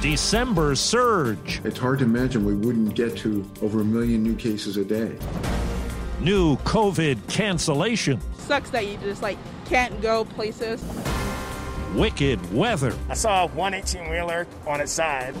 December surge. It's hard to imagine we wouldn't get to over a million new cases a day. New COVID cancellation. Sucks that you just like can't go places. Wicked weather. I saw one 18 wheeler on its side.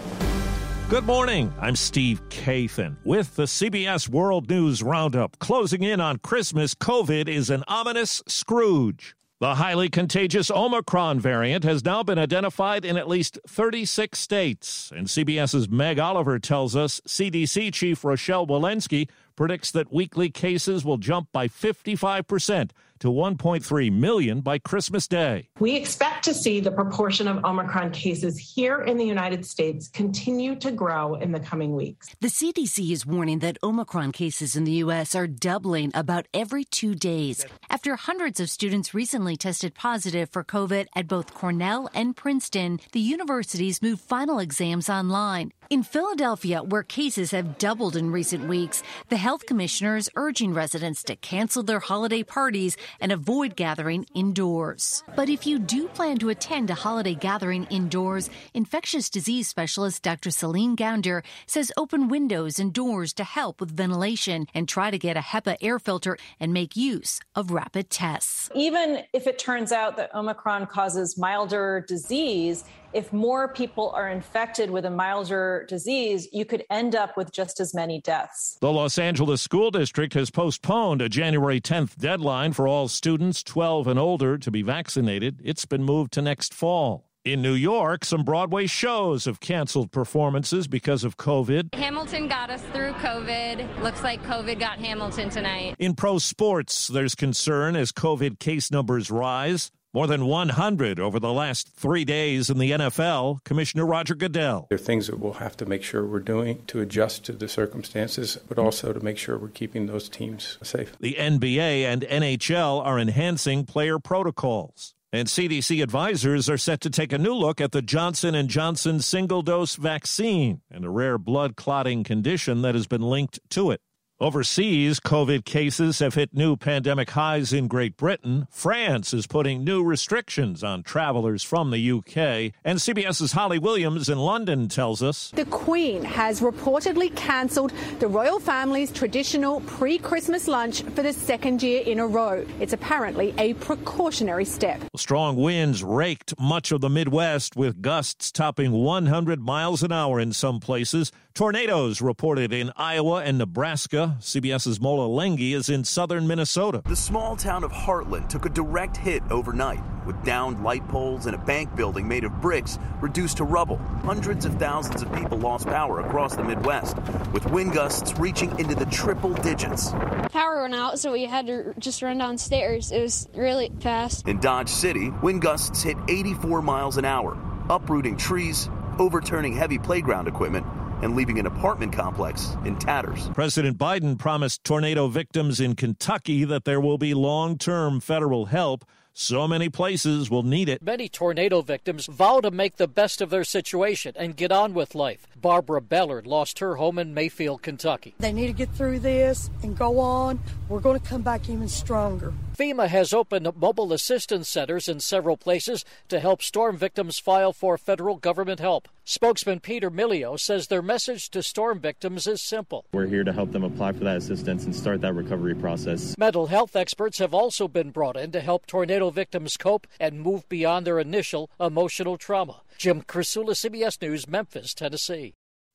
Good morning. I'm Steve Kathan with the CBS World News Roundup. Closing in on Christmas, COVID is an ominous Scrooge. The highly contagious Omicron variant has now been identified in at least 36 states. And CBS's Meg Oliver tells us CDC Chief Rochelle Walensky predicts that weekly cases will jump by 55% to 1.3 million by Christmas Day. We expect to see the proportion of Omicron cases here in the United States continue to grow in the coming weeks. The CDC is warning that Omicron cases in the U.S. are doubling about every two days after hundreds of students recently tested positive for COVID at both Cornell and Princeton. The universities moved final exams online. In Philadelphia, where cases have doubled in recent weeks, the health commissioner is urging residents to cancel their holiday parties and avoid gathering indoors. But if you do plan to attend a holiday gathering indoors, infectious disease specialist Dr. Celine Gounder says open windows and doors to help with ventilation and try to get a HEPA air filter and make use of rapid tests. Even if it turns out that Omicron causes milder disease, if more people are infected with a milder disease, you could end up with just as many deaths. The Los Angeles School District has postponed a January 10th deadline for all students 12 and older to be vaccinated. It's been moved to next fall. In New York, some Broadway shows have canceled performances because of COVID. Hamilton got us through COVID. Looks like COVID got Hamilton tonight. In pro sports, there's concern as COVID case numbers rise. More than 100 over the last three days in the NFL. Commissioner Roger Goodell. There are things that we'll have to make sure we're doing to adjust to the circumstances, but also to make sure we're keeping those teams safe. The NBA and NHL are enhancing player protocols. And CDC advisors are set to take a new look at the Johnson & Johnson single-dose vaccine and a rare blood clotting condition that has been linked to it. Overseas, COVID cases have hit new pandemic highs in Great Britain. France is putting new restrictions on travelers from the UK. And CBS's Holly Williams in London tells us The Queen has reportedly cancelled the royal family's traditional pre Christmas lunch for the second year in a row. It's apparently a precautionary step. strong winds raked much of the Midwest with gusts topping 100 miles an hour in some places. Tornadoes reported in Iowa and Nebraska. CBS's Mola Lenghi is in southern Minnesota. The small town of Hartland took a direct hit overnight, with downed light poles and a bank building made of bricks reduced to rubble. Hundreds of thousands of people lost power across the Midwest, with wind gusts reaching into the triple digits. Power went out, so we had to just run downstairs. It was really fast. In Dodge City, wind gusts hit 84 miles an hour, uprooting trees, overturning heavy playground equipment, and leaving an apartment complex in tatters. President Biden promised tornado victims in Kentucky that there will be long term federal help. So many places will need it. Many tornado victims vow to make the best of their situation and get on with life. Barbara Bellard lost her home in Mayfield, Kentucky. They need to get through this and go on. We're going to come back even stronger. FEMA has opened mobile assistance centers in several places to help storm victims file for federal government help. Spokesman Peter Milio says their message to storm victims is simple. We're here to help them apply for that assistance and start that recovery process. Mental health experts have also been brought in to help tornado victims cope and move beyond their initial emotional trauma. Jim Krasula, CBS News, Memphis, Tennessee.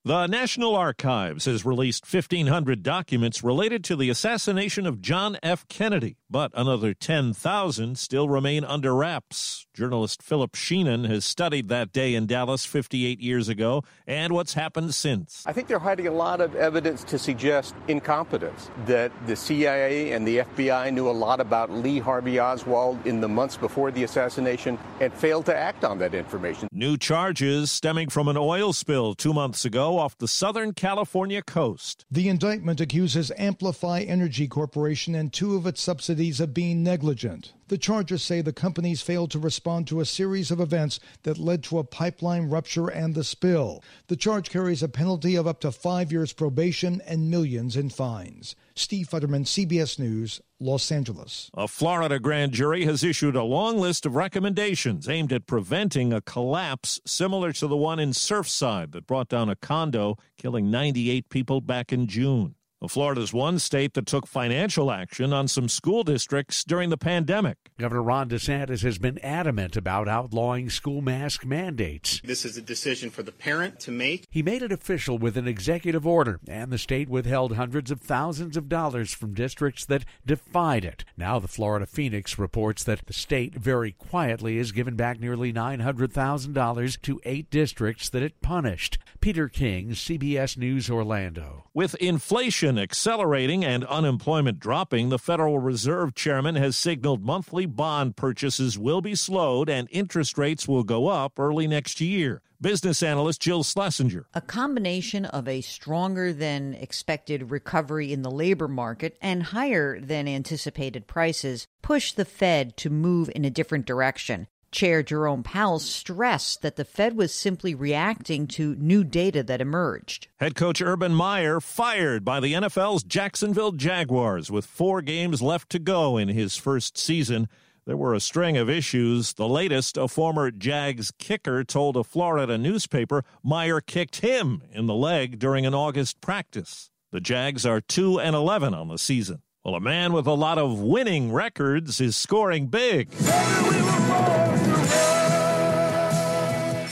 The National Archives has released 1,500 documents related to the assassination of John F. Kennedy, but another 10,000 still remain under wraps. Journalist Philip Shenon has studied that day in Dallas 58 years ago and what's happened since. I think they're hiding a lot of evidence to suggest incompetence, that the CIA and the FBI knew a lot about Lee Harvey Oswald in the months before the assassination and failed to act on that information. New charges stemming from an oil spill two months ago off the Southern California coast. The indictment accuses Amplify Energy Corporation and two of its subsidiaries of being negligent. The charges say the companies failed to respond to a series of events that led to a pipeline rupture and the spill. The charge carries a penalty of up to five years probation and millions in fines. Steve Futterman, CBS News, Los Angeles. A Florida grand jury has issued a long list of recommendations aimed at preventing a collapse similar to the one in Surfside that brought down a condo, killing 98 people back in June. Florida's one state that took financial action on some school districts during the pandemic. Governor Ron DeSantis has been adamant about outlawing school mask mandates. This is a decision for the parent to make. He made it official with an executive order, and the state withheld hundreds of thousands of dollars from districts that defied it. Now, the Florida Phoenix reports that the state very quietly has given back nearly $900,000 to eight districts that it punished. Peter King, CBS News Orlando. With inflation accelerating and unemployment dropping, the Federal Reserve Chairman has signaled monthly bond purchases will be slowed and interest rates will go up early next year. Business analyst Jill Schlesinger. A combination of a stronger than expected recovery in the labor market and higher than anticipated prices pushed the Fed to move in a different direction. Chair Jerome Powell stressed that the Fed was simply reacting to new data that emerged. Head coach Urban Meyer fired by the NFL's Jacksonville Jaguars with four games left to go in his first season. There were a string of issues. The latest, a former Jags kicker told a Florida newspaper Meyer kicked him in the leg during an August practice. The Jags are 2 and 11 on the season. Well, a man with a lot of winning records is scoring big.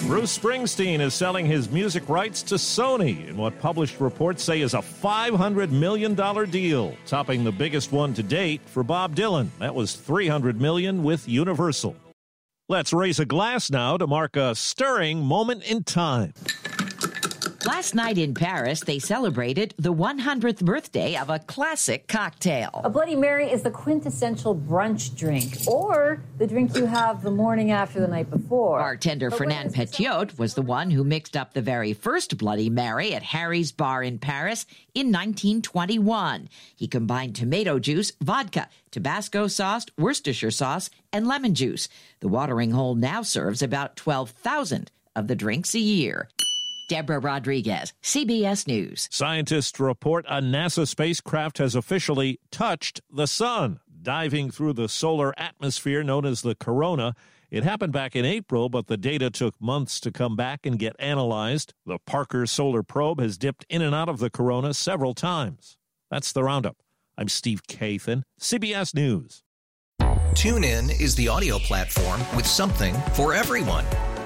Bruce Springsteen is selling his music rights to Sony in what published reports say is a $500 million deal, topping the biggest one to date for Bob Dylan. That was 300 million with Universal. Let's raise a glass now to mark a stirring moment in time. Last night in Paris, they celebrated the 100th birthday of a classic cocktail. A Bloody Mary is the quintessential brunch drink, or the drink you have the morning after the night before. Bartender Fernand Petiot was the one who mixed up the very first Bloody Mary at Harry's Bar in Paris in 1921. He combined tomato juice, vodka, Tabasco sauce, Worcestershire sauce, and lemon juice. The watering hole now serves about 12,000 of the drinks a year. Deborah Rodriguez, CBS News. Scientists report a NASA spacecraft has officially touched the sun, diving through the solar atmosphere known as the corona. It happened back in April, but the data took months to come back and get analyzed. The Parker Solar Probe has dipped in and out of the corona several times. That's the roundup. I'm Steve Kathan, CBS News. TuneIn is the audio platform with something for everyone.